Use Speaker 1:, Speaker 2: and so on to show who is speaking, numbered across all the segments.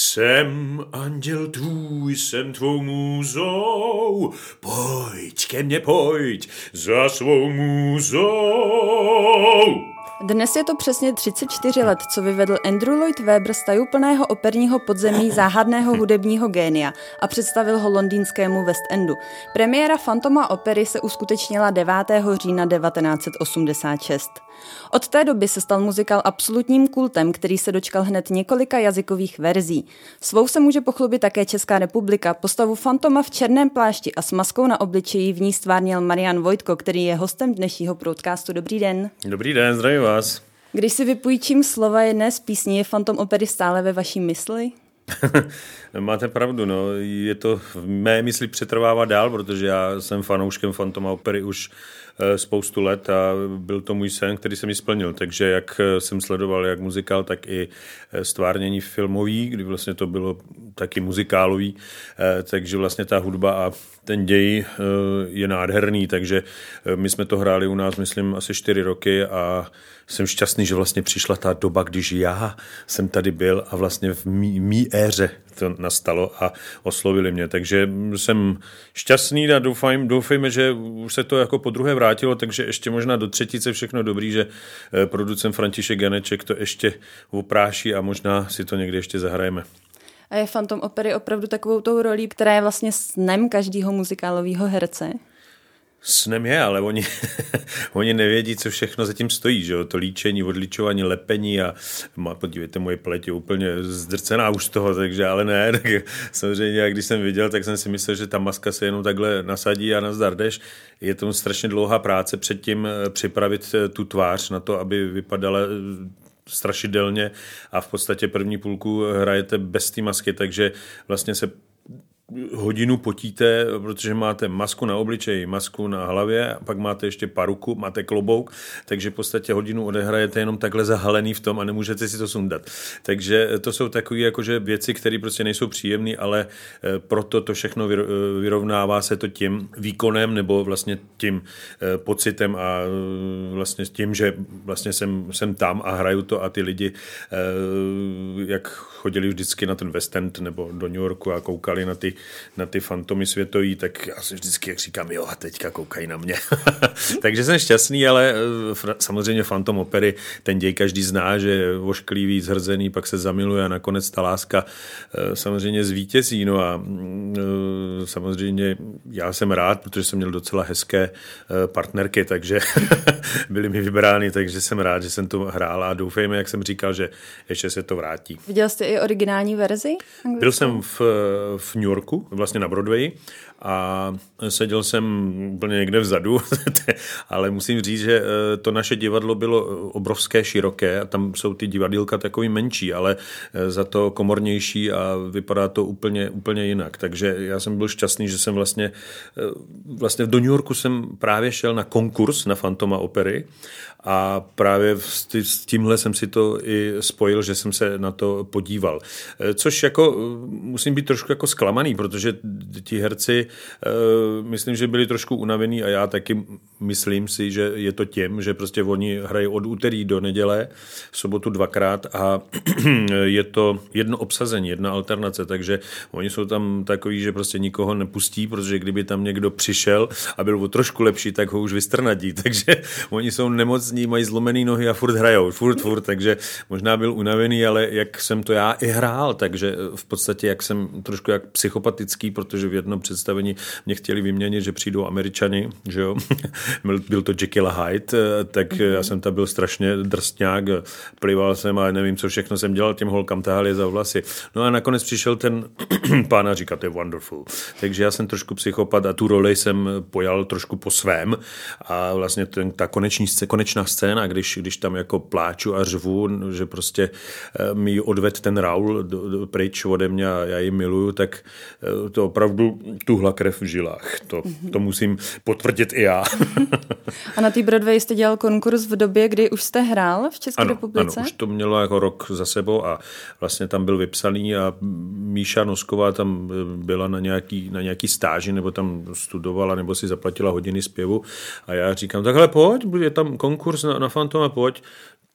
Speaker 1: Jsem anděl tvůj, jsem tvou můzou, pojď ke mně, pojď za svou můzou.
Speaker 2: Dnes je to přesně 34 let, co vyvedl Andrew Lloyd Webber z tajuplného operního podzemí záhadného hudebního génia a představil ho londýnskému West Endu. Premiéra Fantoma opery se uskutečnila 9. října 1986. Od té doby se stal muzikál absolutním kultem, který se dočkal hned několika jazykových verzí. Svou se může pochlubit také Česká republika. Postavu Fantoma v černém plášti a s maskou na obličeji v ní stvárnil Marian Vojtko, který je hostem dnešního podcastu. Dobrý den.
Speaker 1: Dobrý den, zdravím vás.
Speaker 2: Když si vypůjčím slova jedné z písní, je Fantom opery stále ve vaší mysli?
Speaker 1: Máte pravdu, no. Je to v mé mysli přetrvává dál, protože já jsem fanouškem Fantoma opery už eh, spoustu let a byl to můj sen, který jsem mi splnil. Takže jak eh, jsem sledoval jak muzikál, tak i eh, stvárnění filmový, kdy vlastně to bylo taky muzikálový, takže vlastně ta hudba a ten děj je nádherný, takže my jsme to hráli u nás, myslím, asi čtyři roky a jsem šťastný, že vlastně přišla ta doba, když já jsem tady byl a vlastně v mý, mý éře to nastalo a oslovili mě. Takže jsem šťastný a doufám, doufejme, že už se to jako po druhé vrátilo, takže ještě možná do třetice všechno dobrý, že eh, producent František Janeček to ještě opráší a možná si to někdy ještě zahrajeme.
Speaker 2: A je Phantom Opery opravdu takovou tou rolí, která je vlastně snem každého muzikálového herce?
Speaker 1: Snem je, ale oni, oni nevědí, co všechno zatím stojí, že jo? to líčení, odličování, lepení a podívejte, moje pleť je úplně zdrcená už z toho, takže ale ne, tak samozřejmě, jak když jsem viděl, tak jsem si myslel, že ta maska se jenom takhle nasadí a nazdardeš. Je to strašně dlouhá práce předtím eh, připravit eh, tu tvář na to, aby vypadala eh, strašidelně a v podstatě první půlku hrajete bez té masky, takže vlastně se hodinu potíte, protože máte masku na obličeji, masku na hlavě, a pak máte ještě paruku, máte klobouk, takže v podstatě hodinu odehrajete jenom takhle zahalený v tom a nemůžete si to sundat. Takže to jsou takové jakože věci, které prostě nejsou příjemné, ale eh, proto to všechno eh, vyrovnává se to tím výkonem nebo vlastně tím eh, pocitem a vlastně tím, že vlastně jsem, jsem tam a hraju to a ty lidi, jak chodili vždycky na ten West End nebo do New Yorku a koukali na ty na ty fantomy světový, tak já si vždycky jak říkám, jo a teďka koukají na mě. Takže jsem šťastný, ale eh, samozřejmě fantom opery, ten děj každý zná, že je vošklivý, zhrzený, pak se zamiluje a nakonec ta láska eh, samozřejmě zvítězí. No a mm, eh, samozřejmě já jsem rád, protože jsem měl docela hezké partnerky, takže byly mi vybrány, takže jsem rád, že jsem to hrál a doufejme, jak jsem říkal, že ještě se to vrátí.
Speaker 2: Viděl jste i originální verzi?
Speaker 1: Byl jsem v, v New Yorku Yorku, vlastně na Broadway a seděl jsem úplně někde vzadu, ale musím říct, že eh, to naše divadlo bylo obrovské, široké a tam jsou ty divadílka takový menší, ale eh, za to komornější a vypadá to úplně, úplně jinak. Takže já jsem byl šťastný, že jsem vlastně, eh, vlastně do New Yorku jsem právě šel na konkurs na Fantoma opery a právě s tímhle jsem si to i spojil, že jsem se na to podíval. Což jako musím být trošku jako zklamaný, protože ti herci Eh, myslím, že byli trošku unavení a já taky myslím si, že je to tím, že prostě oni hrají od úterý do neděle, v sobotu dvakrát a je to jedno obsazení, jedna alternace, takže oni jsou tam takový, že prostě nikoho nepustí, protože kdyby tam někdo přišel a byl o trošku lepší, tak ho už vystrnadí, takže oni jsou nemocní, mají zlomený nohy a furt hrajou, furt, furt, takže možná byl unavený, ale jak jsem to já i hrál, takže v podstatě jak jsem trošku jak psychopatický, protože v jednom představení mě chtěli vyměnit, že přijdou američani, že jo, byl, to Jekyll Hyde, eh, tak mm-hmm. já jsem tam byl strašně drstňák, plival jsem a nevím, co všechno jsem dělal, těm holkám tahali za vlasy. No a nakonec přišel ten pán a říká, to je wonderful. Takže já jsem trošku psychopat a tu roli jsem pojal trošku po svém a vlastně ten, ta koneční, konečná scéna, když, když tam jako pláču a řvu, že prostě eh, mi odved ten Raul pryč ode mě a já ji miluju, tak to opravdu tuhla krev v žilách. To, to musím potvrdit i já.
Speaker 2: A na té Broadway jste dělal konkurs v době, kdy už jste hrál v České
Speaker 1: ano,
Speaker 2: republice?
Speaker 1: Ano, už to mělo jako rok za sebou a vlastně tam byl vypsaný a Míša Nosková tam byla na nějaký, na nějaký stáži nebo tam studovala nebo si zaplatila hodiny zpěvu a já říkám, takhle pojď, je tam konkurs na, na Fantoma, pojď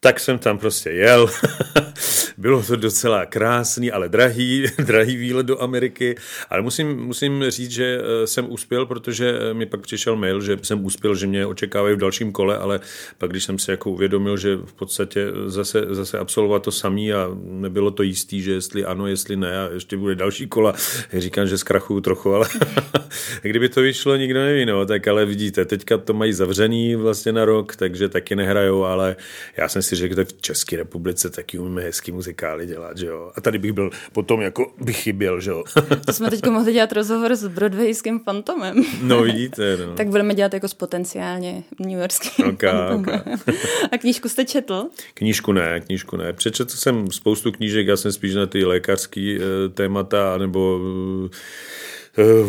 Speaker 1: Tak jsem tam prostě jel. Bylo to docela krásný, ale drahý, drahý výlet do Ameriky. Ale musím, musím říct, že eh, jsem uspěl, protože eh, mi pak přišel mail, že jsem uspěl, že mě očekávají v dalším kole, ale pak, když jsem si jako uvědomil, že v podstatě zase, zase absolvovat to samý a nebylo to jistý, že jestli ano, jestli ne a ještě bude další kola, říkám, že zkrachuju trochu, ale kdyby to vyšlo, nikdo neví, no, tak ale vidíte, teďka to mají zavřený vlastně na rok, takže taky nehrajou, ale já jsem si řekl, že v České republice taky umíme hezký muzikály dělat, že jo. A tady bych byl potom jako bych chyběl, že jo.
Speaker 2: to jsme teď mohli dělat rozhovor s broadwayským fantomem.
Speaker 1: no vidíte, no.
Speaker 2: tak budeme dělat jako s potenciálně New Yorkským okay, fantomem. Okay. A knížku jste četl?
Speaker 1: Knížku ne, knížku ne. Přečetl jsem spoustu knížek, já jsem spíš na ty lékařské e, témata, nebo e,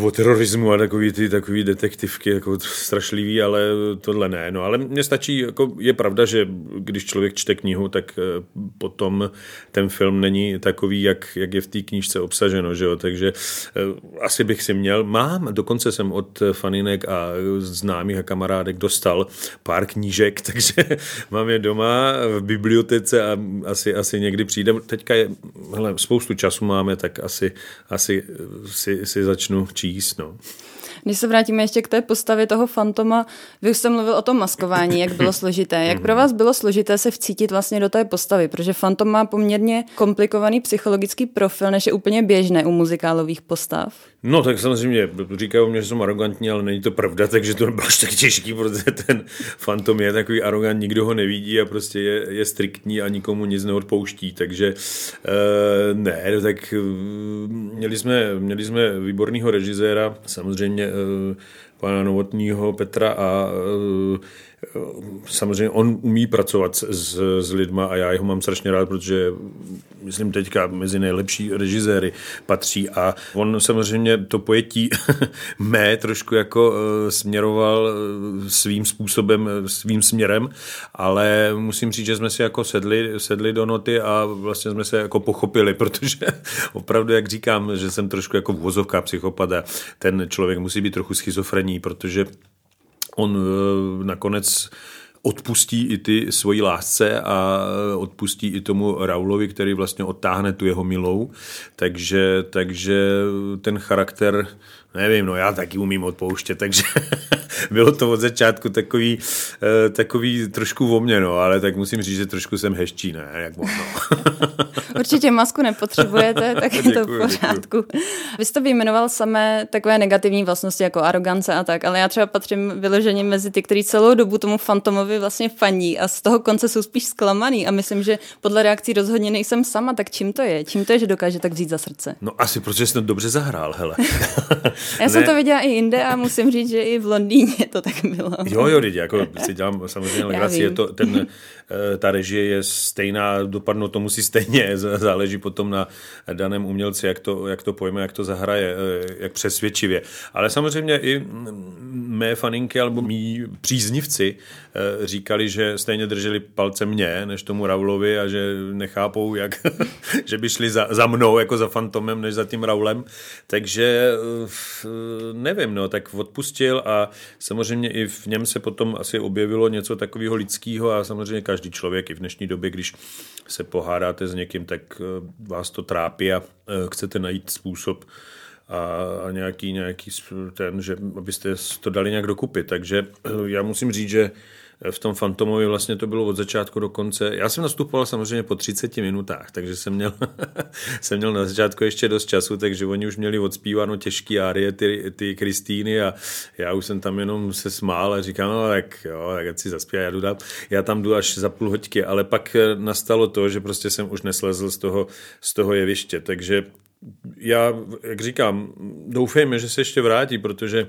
Speaker 1: o terorismu a takový ty takový detektivky jako strašlivý, ale tohle ne. No, ale mně stačí, jako je pravda, že když člověk čte knihu, tak eh, potom ten film není takový, jak, jak je v té knížce obsaženo, že jo? takže eh, asi bych si měl, mám, dokonce jsem od faninek a známých a kamarádek dostal pár knížek, takže mám je doma v bibliotece a asi, asi někdy přijde. Teďka je, hele, spoustu času máme, tak asi, asi si, si začnu začnu číst. No.
Speaker 2: Když se vrátíme ještě k té postavě toho fantoma, vy už jste mluvil o tom maskování, jak bylo složité. Jak pro vás bylo složité se vcítit vlastně do té postavy? Protože fantom má poměrně komplikovaný psychologický profil, než je úplně běžné u muzikálových postav.
Speaker 1: No tak samozřejmě, říkají mě, že jsem arrogantní, ale není to pravda, takže to nebylo až tak těžký, protože ten fantom je takový arrogant, nikdo ho nevidí a prostě je, je striktní a nikomu nic neodpouští, takže e, ne, tak eh, měli jsme, měli jsme výborného režiséra, samozřejmě e, pana Novotního Petra a e, samozřejmě on umí pracovat s, s lidma a já jeho mám strašně rád, protože myslím teďka mezi nejlepší režiséry patří a on samozřejmě to pojetí mé trošku jako eh, směroval eh, svým způsobem, eh, svým směrem, ale musím říct, že jsme si jako sedli, sedli do noty a vlastně jsme se jako pochopili, protože opravdu, jak říkám, že jsem trošku jako vozovka psychopat a ten člověk musí být trochu schizofrení, protože on eh, nakonec odpustí i ty svoji lásce a odpustí i tomu Raulovi, který vlastně odtáhne tu jeho milou. Takže, takže ten charakter, nevím, no já taky umím odpouštět, takže bylo to od začátku takový, eh, takový trošku o mě, no, ale tak musím říct, že trošku jsem hezčí, ne, jak možno.
Speaker 2: Určitě masku nepotřebujete, tak je to v pořádku. Děkuji. Vy jste vyjmenoval samé takové negativní vlastnosti jako arogance a tak, ale já třeba patřím vyloženě mezi ty, kteří celou dobu tomu fantomovi vlastně faní a z toho konce jsou spíš zklamaný a myslím, že podle reakcí rozhodně nejsem sama, tak čím to je? Čím to je, že dokáže tak vzít za srdce?
Speaker 1: No asi, protože to dobře zahrál, hele.
Speaker 2: já jsem to viděla i jinde a musím říct, že i v Londýně to tak bylo.
Speaker 1: Jo, jo, lidi, jako si dělám samozřejmě legraci, je to ten, eh, ta režie je stejná, dopadnout to musí stejně, záleží potom na daném umělci, jak to, jak to pojme, jak to zahraje, eh, jak přesvědčivě. Ale samozřejmě i mé faninky alebo mý příznivci eh, říkali, že stejně drželi palce mě, než tomu Raulovi a že nechápou, jak, že by šli za, za mnou, jako za fantomem, než za tím Raulem. Takže nevím, no, tak odpustil a samozřejmě i v něm se potom asi objevilo něco takového lidského a samozřejmě každý člověk i v dnešní době, když se pohádáte s někým, tak eh, vás to trápí a eh, chcete najít způsob a, nějaký, nějaký ten, že abyste to dali nějak dokupit. Takže eh, já musím říct, že v tom Fantomovi vlastně to bylo od začátku do konce. Já jsem nastupoval samozřejmě po 30 minutách, takže jsem měl, jsem měl na začátku ještě dost času, takže oni už měli odspíváno těžký árie, ty, ty Kristýny a já už jsem tam jenom se smál a říkal, no tak jo, tak si zaspívá, já, jdu dál. já tam jdu až za půl hoďky, ale pak nastalo to, že prostě jsem už neslezl z toho, z toho jeviště, takže já, jak říkám, doufejme, že se ještě vrátí, protože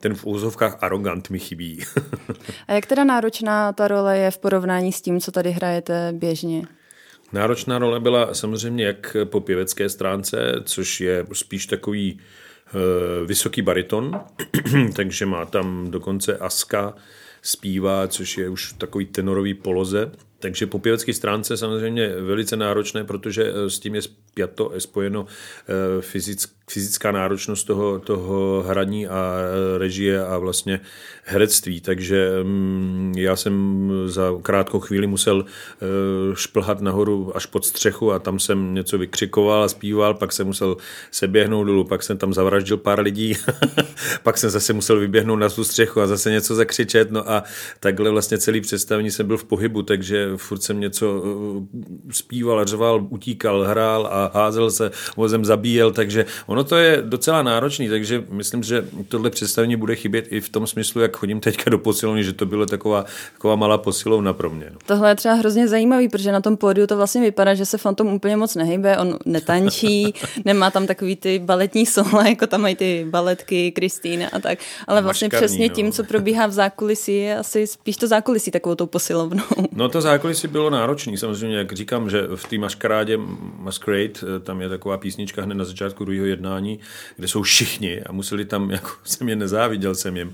Speaker 1: ten v úzovkách arrogant mi chybí.
Speaker 2: A jak teda náročná ta role je v porovnání s tím, co tady hrajete běžně?
Speaker 1: Náročná role byla samozřejmě jak po pěvecké stránce, což je spíš takový uh, vysoký bariton, takže má tam dokonce Aska zpívá, což je už takový tenorový poloze. Takže po pěvecké stránce samozřejmě velice náročné, protože eh, s tím je spjato, spojeno fyzicky fyzická náročnost toho, toho hraní a režie a vlastně herectví, takže mm, já jsem za krátkou chvíli musel eh, šplhat nahoru až pod střechu a tam jsem něco vykřikoval a zpíval, pak jsem musel se běhnout dolů, pak jsem tam zavraždil pár lidí, pak jsem zase musel vyběhnout na tu střechu a zase něco zakřičet, no a takhle vlastně celý představení jsem byl v pohybu, takže furt jsem něco eh, zpíval, řval, utíkal, hrál a házel se, vozem zabíjel, takže ono to je docela náročný, takže myslím, že tohle představení bude chybět i v tom smyslu, jak chodím teďka do posilovny, že to bylo taková, taková malá posilovna pro mě. No.
Speaker 2: Tohle je třeba hrozně zajímavý, protože na tom pódiu to vlastně vypadá, že se Fantom úplně moc nehybe, on netančí, nemá tam takový ty baletní solo, jako tam mají ty baletky, Kristýna a tak, ale vlastně Maškarní, přesně no. tím, co probíhá v zákulisí, je asi spíš to zákulisí takovou tou posilovnou.
Speaker 1: No to zákulisí bylo náročné, samozřejmě, jak říkám, že v té maškarádě Masquerade, tam je taková písnička hned na začátku druhého jednání, kde jsou všichni a museli tam, jako jsem je nezáviděl jsem jim,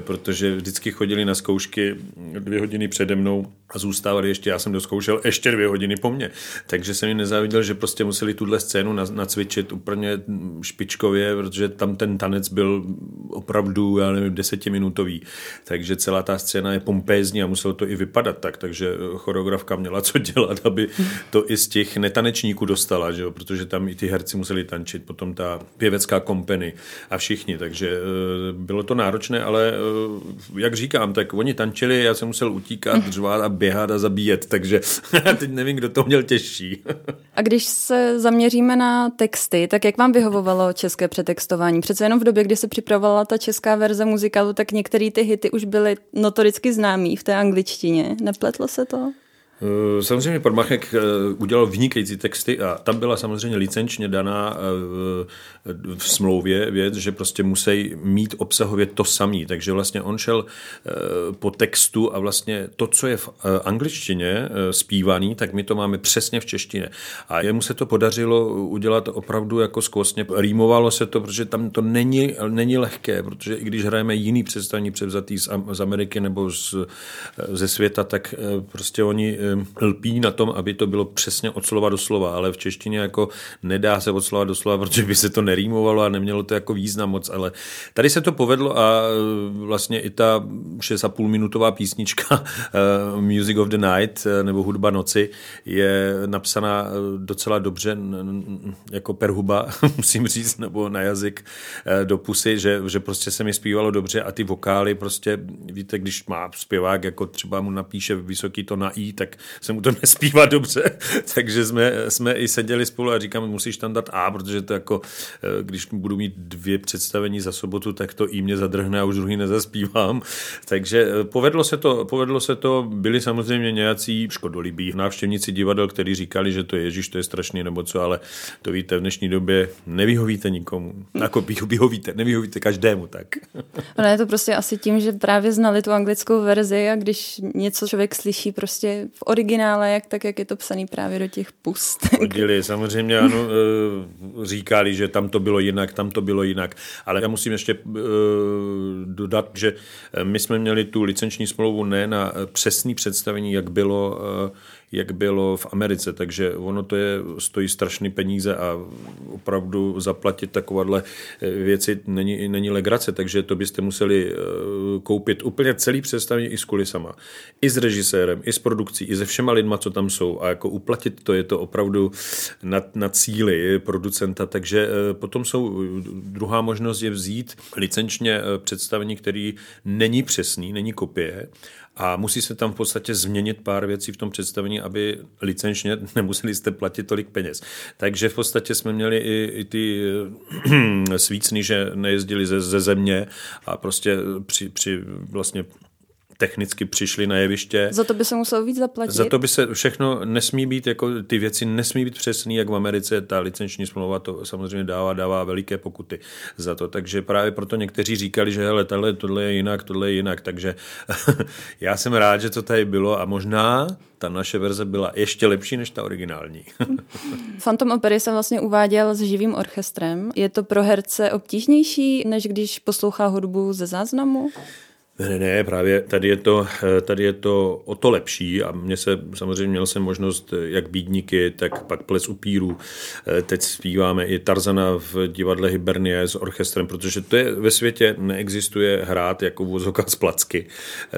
Speaker 1: protože vždycky chodili na zkoušky dvě hodiny přede mnou a zůstávali ještě, já jsem doskoušel ještě dvě hodiny po mně. Takže jsem jim nezáviděl, že prostě museli tuhle scénu nacvičit úplně špičkově, protože tam ten tanec byl opravdu, já nevím, desetiminutový. Takže celá ta scéna je pompézní a muselo to i vypadat tak, takže choreografka měla co dělat, aby to i z těch netanečníků dostala, že jo? protože tam i ty herci museli tančit, potom ta pěvecká kompeny a všichni, takže eh, bylo to náročné, ale eh, jak říkám, tak oni tančili, já jsem musel utíkat, řvát a běhat a zabíjet, takže teď nevím, kdo to měl těžší.
Speaker 2: a když se zaměříme na texty, tak jak vám vyhovovalo české přetextování? Přece jenom v době, kdy se připravovala ta česká verze muzikálu, tak některé ty hity už byly notoricky známý v té angličtině. Nepletlo se to?
Speaker 1: Eh, samozřejmě Podmachek eh, udělal vynikající texty a tam byla samozřejmě licenčně daná eh, v smlouvě věc, že prostě musí mít obsahově to samý. Takže vlastně on šel po textu a vlastně to, co je v angličtině zpívaný, tak my to máme přesně v češtině. A jemu se to podařilo udělat opravdu jako skvostně. Rýmovalo se to, protože tam to není, není lehké, protože i když hrajeme jiný představení převzatý z, z Ameriky nebo z, ze světa, tak prostě oni lpí na tom, aby to bylo přesně od slova do slova, ale v češtině jako nedá se od slova do slova, protože by se to nerýmovalo a nemělo to jako význam moc, ale tady se to povedlo a e, vlastně i ta 6,5 minutová písnička e, Music of the Night e, nebo Hudba noci je napsaná docela dobře jako perhuba, musím říct, nebo na jazyk do pusy, že, že prostě se mi zpívalo dobře a ty vokály prostě, víte, když má zpěvák, jako třeba mu napíše vysoký to na I, tak se mu to nespívá dobře, takže jsme, jsme i seděli spolu a říkám, musíš tam dát A, protože to jako, eh, když budu mít dvě představení za sobotu, tak to i mě zadrhne a už druhý nezaspívám. Takže eh, povedlo se to, povedlo se to, byli samozřejmě nějací škodolibí návštěvníci divadel, kteří říkali, že to je Ježíš, to je strašný nebo co, ale to víte, v dnešní době nevyhovíte nikomu. Jako vyhovíte, nevyhovíte každému, tak.
Speaker 2: Ale je to prostě asi tím, že právě znali tu anglickou verzi a když něco člověk slyší prostě originále, jak tak, jak je to psaný právě do těch pust.
Speaker 1: Chodili, samozřejmě ano, eh, říkali, že tam to bylo jinak, tam to bylo jinak, ale já musím ještě eh, dodat, že eh, my jsme měli tu licenční smlouvu ne na přesný představení, jak bylo jak bylo v Americe, takže ono to je, stojí strašný peníze a opravdu zaplatit takovéhle eh, věci není, není legrace, takže to byste museli eh, koupit úplně celý představení i s kulisama, i s režisérem, i s produkcí, i se všema lidma, co tam jsou. A jako uplatit to je to opravdu na, na cíli producenta, takže eh, potom jsou druhá možnost je vzít licenčně představení, který není přesný, není kopie a musí se tam v podstatě změnit pár věcí v tom představení, aby licenčně nemuseli jste platit tolik peněz. Takže v podstatě jsme měli i, i ty svícny, že nejezdili ze, ze země a prostě při, při vlastně technicky přišli na jeviště.
Speaker 2: Za to by se muselo víc zaplatit?
Speaker 1: Za to by se všechno nesmí být, jako ty věci nesmí být přesný, jak v Americe, ta licenční smlouva to samozřejmě dává, dává veliké pokuty za to, takže právě proto někteří říkali, že hele, tohle, tohle je jinak, tohle je jinak, takže já jsem rád, že to tady bylo a možná ta naše verze byla ještě lepší než ta originální.
Speaker 2: Phantom Opery se vlastně uváděl s živým orchestrem. Je to pro herce obtížnější, než když poslouchá hudbu ze záznamu?
Speaker 1: Ne, ne, právě tady je, to, tady je to o to lepší a mě se samozřejmě měl jsem možnost jak bídníky, tak pak ples upíru. Teď zpíváme i Tarzana v divadle Hibernie s orchestrem, protože to je ve světě neexistuje hrát jako vozovka z placky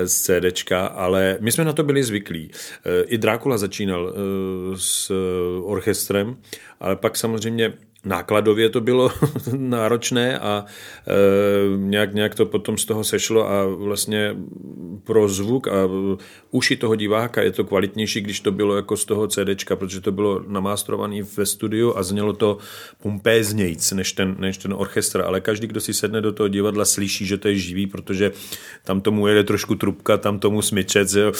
Speaker 1: z CDčka, ale my jsme na to byli zvyklí. I Drákula začínal s orchestrem, ale pak samozřejmě nákladově to bylo náročné a e, nějak, nějak to potom z toho sešlo a vlastně pro zvuk a uši toho diváka je to kvalitnější, když to bylo jako z toho CDčka, protože to bylo namástrované ve studiu a znělo to pumpéznějc než ten, než ten orchestr, ale každý, kdo si sedne do toho divadla, slyší, že to je živý, protože tam tomu jede trošku trubka, tam tomu smyčec. Jo.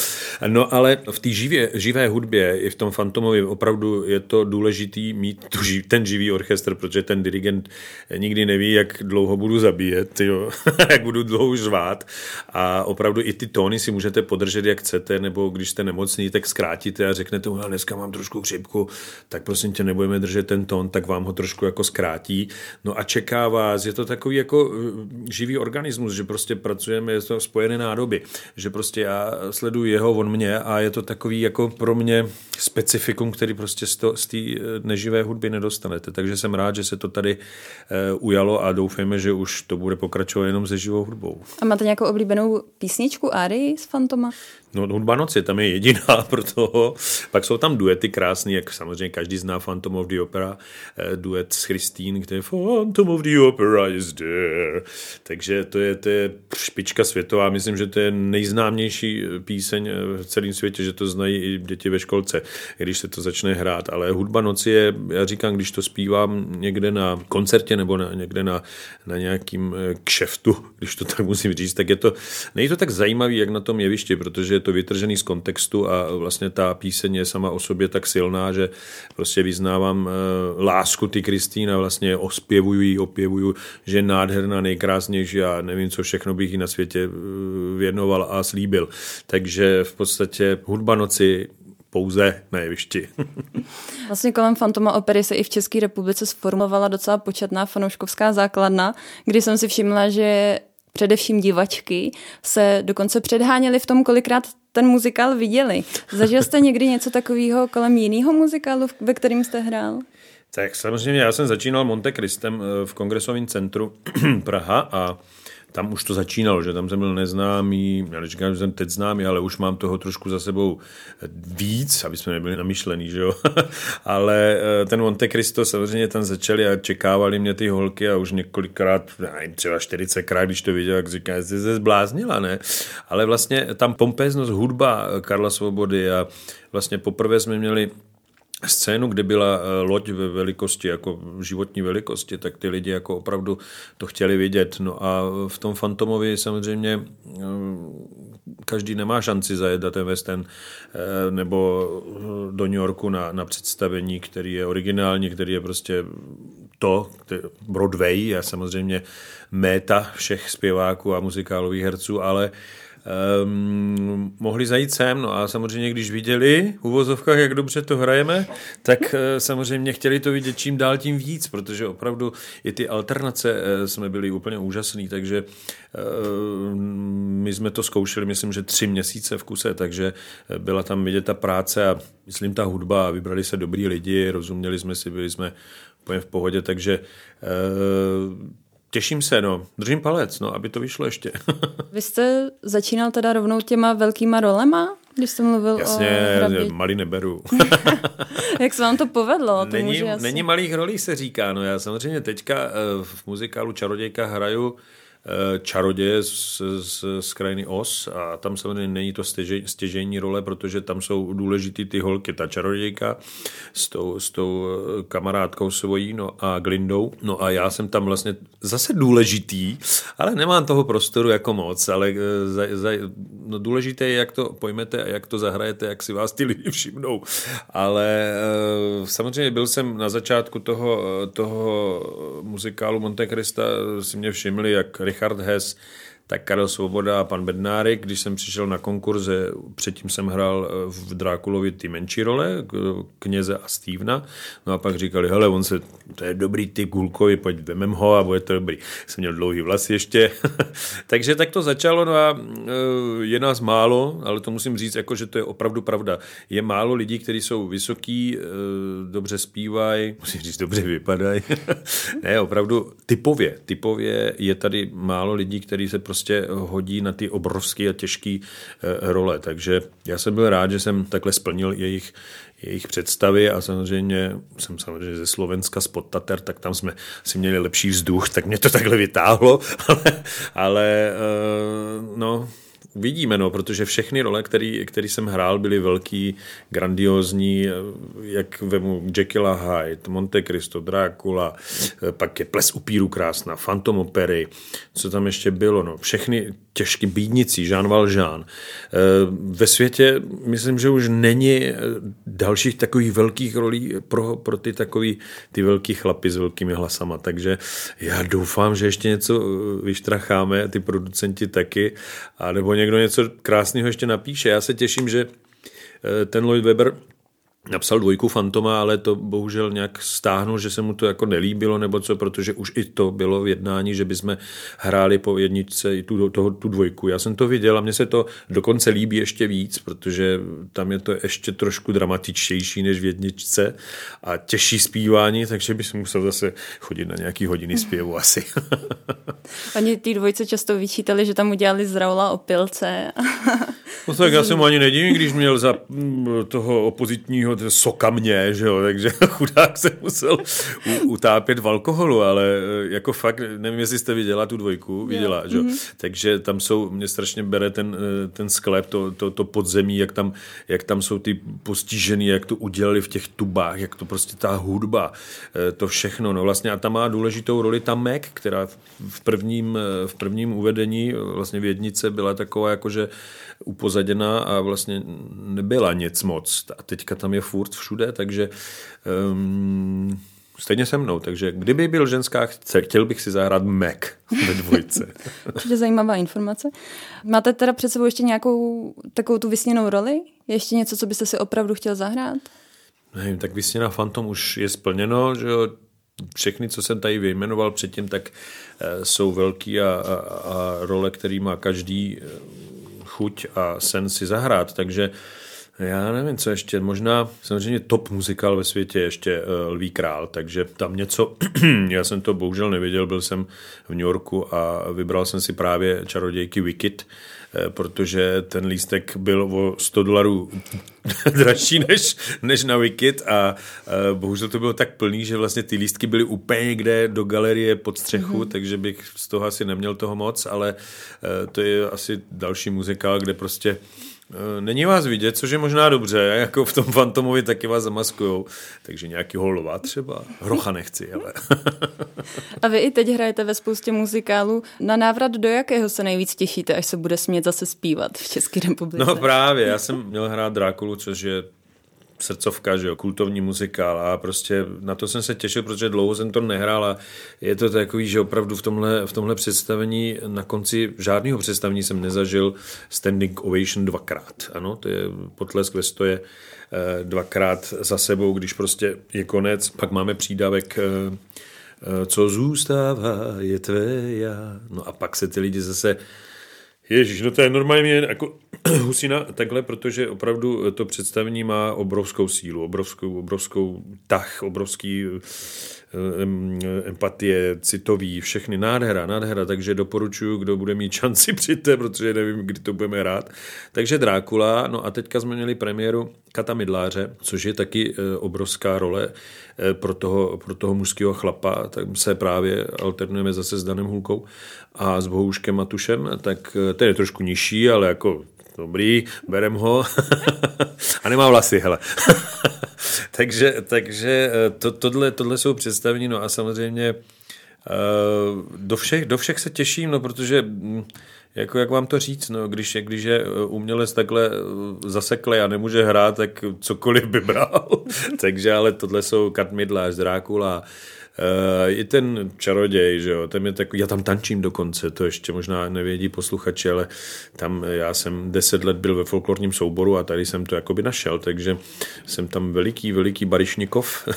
Speaker 1: No ale v té živě, živé hudbě, i v tom Fantomovi opravdu je to důležitý mít tu, ten živý orchestr protože ten dirigent nikdy neví, jak dlouho budu zabíjet, jo, jak budu dlouho žvát a opravdu i ty tóny si můžete podržet, jak chcete, nebo když jste nemocný, tak zkrátíte a řeknete, že dneska mám trošku chřipku, tak prosím tě, nebudeme držet ten tón, tak vám ho trošku jako zkrátí. No a čeká vás, je to takový jako eh, živý organismus, že prostě pracujeme, je to spojené nádoby, že prostě já sleduji jeho, on mě a je to takový jako pro mě specifikum, který prostě z té eh, neživé hudby nedostanete. Takže jsem rád, že se to tady eh, ujalo a doufejme, že už to bude pokračovat jenom se živou hudbou.
Speaker 2: A máte nějakou oblíbenou písničku Ari z Fantoma?
Speaker 1: No, hudba noci, tam je jediná pro toho. Pak jsou tam duety krásné, jak samozřejmě každý zná Phantom of the Opera, eh, duet s Christine, kde je Phantom of the Opera is there. Takže to je, to je špička světová. Myslím, že to je nejznámější píseň v celém světě, že to znají i děti ve školce, když se to začne hrát. Ale hudba noci je, já říkám, když to zpívám někde na koncertě nebo na, někde na, na nějakým eh, kšeftu, když to tak musím říct, tak je to, není to tak zajímavý, jak na tom jevišti, protože to vytržený z kontextu a vlastně ta píseň je sama o sobě tak silná, že prostě vyznávám eh, lásku ty Kristýna, vlastně ospěvuju ji, opěvuju, že je nádherná, nejkrásnější a nevím, co všechno bych jí na světě eh, věnoval a slíbil. Takže v podstatě hudba noci pouze na jevišti.
Speaker 2: vlastně kolem Fantoma opery se i v České republice sformovala docela početná fanouškovská základna, kdy jsem si všimla, že především divačky, se dokonce předháněly v tom, kolikrát ten muzikál viděli. Zažil jste někdy něco takového kolem jiného muzikálu, ve kterým jste hrál?
Speaker 1: Tak samozřejmě já jsem začínal Monte Cristem eh, v kongresovém centru Praha a tam už to začínalo, že tam jsem byl neznámý, já neříkám, že jsem teď známý, ale už mám toho trošku za sebou víc, aby jsme nebyli namyšlený, že jo. ale eh, ten Monte Cristo samozřejmě tam začali a čekávali mě ty holky a už několikrát, nevím, třeba 40krát, když to viděl, jak říká, jsi se zbláznila, ne? Ale vlastně tam pompéznost hudba Karla Svobody a vlastně poprvé jsme měli scénu, kde byla eh, loď ve velikosti, jako životní velikosti, tak ty lidi jako opravdu to chtěli vidět. No a v tom Fantomovi samozřejmě eh, každý nemá šanci zajet na ten West End eh, nebo do New Yorku na, na představení, který je originální, který je prostě to, Broadway je samozřejmě méta všech zpěváků a muzikálových herců, ale uh, um, mohli zajít sem. No a samozřejmě, když viděli v uvozovkách, jak dobře to hrajeme, tak uh, samozřejmě chtěli to vidět čím dál tím víc, protože opravdu i ty alternace uh, jsme byli úplně úžasný, takže uh, my jsme to zkoušeli, myslím, že tři měsíce v kuse, takže byla tam vidět ta práce a myslím ta hudba a vybrali se dobrý lidi, rozuměli jsme si, byli jsme úplně v pohodě, takže Těším se, no. Držím palec, no, aby to vyšlo ještě.
Speaker 2: Vy jste začínal teda rovnou těma velkýma rolema? Když jste mluvil
Speaker 1: Jasně,
Speaker 2: o
Speaker 1: hrabě... malý neberu.
Speaker 2: Jak se vám to povedlo? To
Speaker 1: není,
Speaker 2: asi...
Speaker 1: není malých rolí, se říká. No já samozřejmě teďka eh, v muzikálu Čarodějka hraju čaroděje z, z, z krajiny Os a tam samozřejmě není to stěžej, stěžejní role, protože tam jsou důležitý ty holky, ta čarodějka s tou, s tou eh, kamarádkou svojí no a Glindou. No a já jsem tam vlastně zase důležitý, ale nemám toho prostoru jako moc, ale eh, za, za, no důležité je, jak to pojmete a jak to zahrajete, jak si vás ty lidi všimnou. Ale samozřejmě byl jsem na začátku toho, toho muzikálu Monte Cristo, si mě všimli, jak Richard has tak Karel Svoboda a pan Bednárek, když jsem přišel na konkurze, předtím jsem hrál eh, v Drákulovi ty menší role, kněze a Stevena, no a pak říkali, hele, on se, to je dobrý typ Hulkovi, pojď vemem ho a bude to dobrý. Jsem měl dlouhý vlas ještě, takže tak to začalo, no a eh, je nás málo, ale to musím říct, jako, že to je opravdu pravda. Je málo lidí, kteří jsou vysoký, eh, dobře zpívají, musím říct, dobře vypadají. ne, opravdu typově, typově je tady málo lidí, kteří se prostě hodí na ty obrovské a těžké eh, role. Takže já jsem byl rád, že jsem takhle splnil jejich, jejich představy a samozřejmě jsem samozřejmě ze Slovenska z Podtater, tak tam jsme si měli lepší vzduch, tak mě to takhle vytáhlo, ale, ale eh, no, Uvidíme, no, protože všechny role, který, který jsem hrál, byly velký, grandiozní, jak vemu Jekyll Hyde, Monte Cristo, Drácula, pak je Ples upíru krásná, Phantom opery, co tam ještě bylo, no, všechny těžké bídnici, Jean Valjean. Eh, ve světě myslím, že už není eh, dalších takových velkých rolí pro, pro ty takový ty velký chlapy s velkými hlasama, takže já doufám, že ještě něco eh, vyštracháme, ty producenti taky, a nebo někdo něco krásného ještě napíše. Já se těším, že ten Lloyd Webber napsal dvojku Fantoma, ale to bohužel nějak stáhnul, že se mu to jako nelíbilo nebo co, protože už i to bylo v jednání, že bychom hráli po jedničce i tu, toho, tu dvojku. Já jsem to viděl a mně se to dokonce líbí ještě víc, protože tam je to ještě trošku dramatičtější než v jedničce a těžší zpívání, takže bych musel zase chodit na nějaký hodiny zpěvu asi.
Speaker 2: Oni ty dvojce často vyčítali, že tam udělali z Raula opilce.
Speaker 1: No tak já jsem ani nedivím, když měl za mm, toho opozitního soka mě, že jo, takže chudák se musel utápět v alkoholu, ale eh, jako fakt, nevím, jestli jste viděla tu dvojku, viděla, že jo, mm-hmm. takže tam jsou, mě strašně bere ten, eh, ten sklep, to, to, to podzemí, jak tam, jak tam jsou ty postižený, jak to udělali v těch tubách, jak to prostě ta hudba, eh, to všechno, no vlastně a tam má důležitou roli ta Mac, která v prvním, v prvním uvedení vlastně v jednice byla taková jakože upozaděná a vlastně nebyla nic moc. A teďka tam je furt všude, takže um, stejně se mnou. Takže kdyby byl ženská, chtěl bych si zahrát Mac ve dvojce.
Speaker 2: Určitě zajímavá informace. Máte teda před sebou ještě nějakou takovou tu vysněnou roli? Ještě něco, co byste si opravdu chtěl zahrát?
Speaker 1: Nevím, tak vysněná Phantom už je splněno, že jo, všechny, co jsem tady vyjmenoval předtím, tak e, jsou velký a, a, a role, který má každý chuť a sen si zahrát, takže já nevím, co ještě, možná samozřejmě top muzikál ve světě ještě uh, Lví král, takže tam něco, já jsem to bohužel nevěděl, byl jsem v New Yorku a vybral jsem si právě čarodějky Wicked, protože ten lístek byl o 100 dolarů dražší než, než na Wicked a uh, bohužel to bylo tak plný, že vlastně ty lístky byly úplně někde do galerie pod střechu, mm-hmm. takže bych z toho asi neměl toho moc, ale to je asi další muzikál, kde prostě Eh, není vás vidět, což je možná dobře, jako v tom Fantomovi taky vás zamaskujou. Takže nějaký holova třeba. Hrocha nechci, ale.
Speaker 2: A vy i teď hrajete ve spoustě muzikálů. Na návrat do jakého se nejvíc těšíte, až se bude smět zase zpívat v České republice?
Speaker 1: No právě, já jsem měl hrát Drákulu, což je srdcovka, že jo, kultovní muzikál a prostě na to jsem se těšil, protože dlouho jsem to nehrál a je to takový, že opravdu v tomhle, v tomhle představení na konci žádného představení jsem nezažil standing ovation dvakrát. Ano, to je potlesk ve stoje eh, dvakrát za sebou, když prostě je konec, pak máme přídavek eh, eh, co zůstává, je tvé já. No a pak se ty lidi zase Ježíš, no to je normálně jako husina takhle, protože opravdu to představení má obrovskou sílu, obrovskou, obrovskou tah, obrovský eh, empatie, citový, všechny nádhera, nádhera, takže doporučuji, kdo bude mít šanci přijďte, protože nevím, kdy to budeme hrát. Takže Drákula, no a teďka jsme měli premiéru Kata Midláře, což je taky eh, obrovská role pro toho, pro toho mužského chlapa, tak se právě alternujeme zase s Danem Hulkou a s Bohuškem Matušem, tak ten je trošku nižší, ale jako dobrý, berem ho a nemá vlasy, hele. takže takže eh, to, tohle, tohle jsou představení, no a samozřejmě eh, do všech, do všech se těším, no protože hm, jako jak vám to říct, no, když, je, když je eh, umělec takhle zaseklý a nemůže hrát, tak cokoliv by bral. Takže ale tohle jsou Kat Midlář, Drákula, I ten čaroděj, že jo, tam je takový, já tam tančím dokonce, to ještě možná nevědí posluchači, ale tam já jsem deset let byl ve folklorním souboru a tady jsem to jakoby našel, takže jsem tam veliký, veliký barišnikov.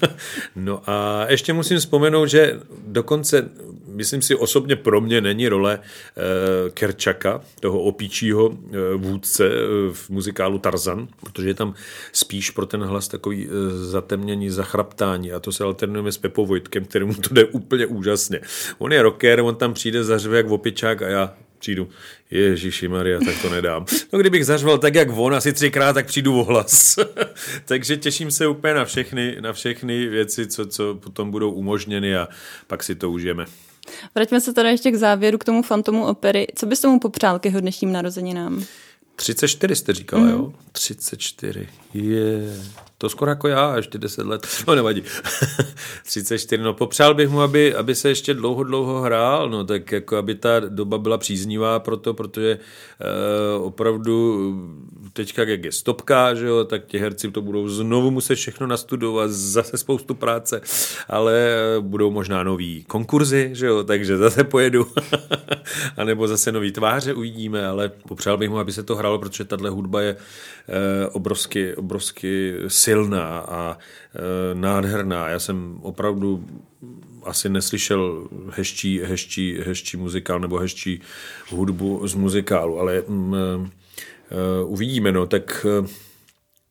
Speaker 1: no a ještě musím vzpomenout, že dokonce myslím si osobně pro mě není role uh, Kerčaka, toho opíčího vůdce v muzikálu Tarzan, protože je tam spíš pro ten hlas takový zatemnění, zachraptání a to se alternujeme s Pepou Vojtkem, kterému to jde úplně úžasně. On je rocker, on tam přijde, zařve jak opičák a já přijdu, Ježíši Maria, tak to nedám. No kdybych zařval tak, jak on, asi třikrát, tak přijdu o hlas. Takže těším se úplně na všechny, na všechny věci, co, co potom budou umožněny a pak si to užijeme.
Speaker 2: Vraťme se teda ještě k závěru, k tomu fantomu opery. Co bys tomu popřál k jeho dnešním narozeninám?
Speaker 1: 34 jste říkala, mm. jo? 34. Je. Yeah. To skoro jako já, ještě 10 let. No nevadí. 34. No popřál bych mu, aby, aby se ještě dlouho, dlouho hrál, no tak jako aby ta doba byla příznivá pro to, protože e, opravdu teďka jak je stopka, že jo, tak ti herci to budou znovu muset všechno nastudovat, zase spoustu práce, ale budou možná nový konkurzy, že jo, takže zase pojedu. a nebo zase nový tváře uvidíme, ale popřál bych mu, aby se to hralo, protože tahle hudba je e, obrovsky, obrovsky silná a e, nádherná. Já jsem opravdu asi neslyšel hezčí, hezčí, hezčí muzikál nebo hezčí hudbu z muzikálu, ale mm, e, e, uvidíme, no, tak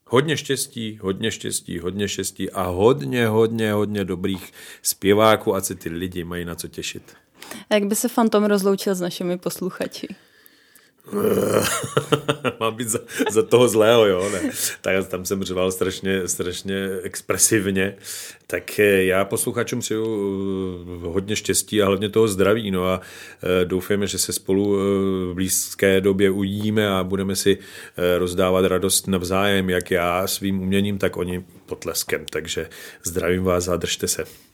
Speaker 1: hodně štěstí, hodně štěstí, hodně štěstí a hodně, hodně, hodně dobrých zpěváků, ať se ty lidi mají na co těšit.
Speaker 2: A jak by se Fantom rozloučil s našimi posluchači?
Speaker 1: Mám být za, za toho zlého, jo, ne. Tak tam jsem řval strašně, strašně expresivně. Tak eh, já posluchačům přeju eh, hodně štěstí a hlavně toho zdraví, no a eh, doufáme, že se spolu v blízké době uvidíme a budeme si rozdávat radost navzájem, jak já svým uměním, tak oni potleskem. Takže zdravím vás a držte se.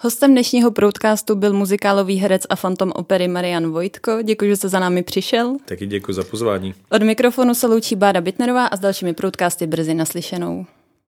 Speaker 2: Hostem dnešního broadcastu byl muzikálový herec a fantom opery Marian Vojtko. Děkuji, že jste za námi přišel.
Speaker 1: Taky děkuji za pozvání.
Speaker 2: Od mikrofonu se loučí Bára Bitnerová a s dalšími broadcasty brzy naslyšenou.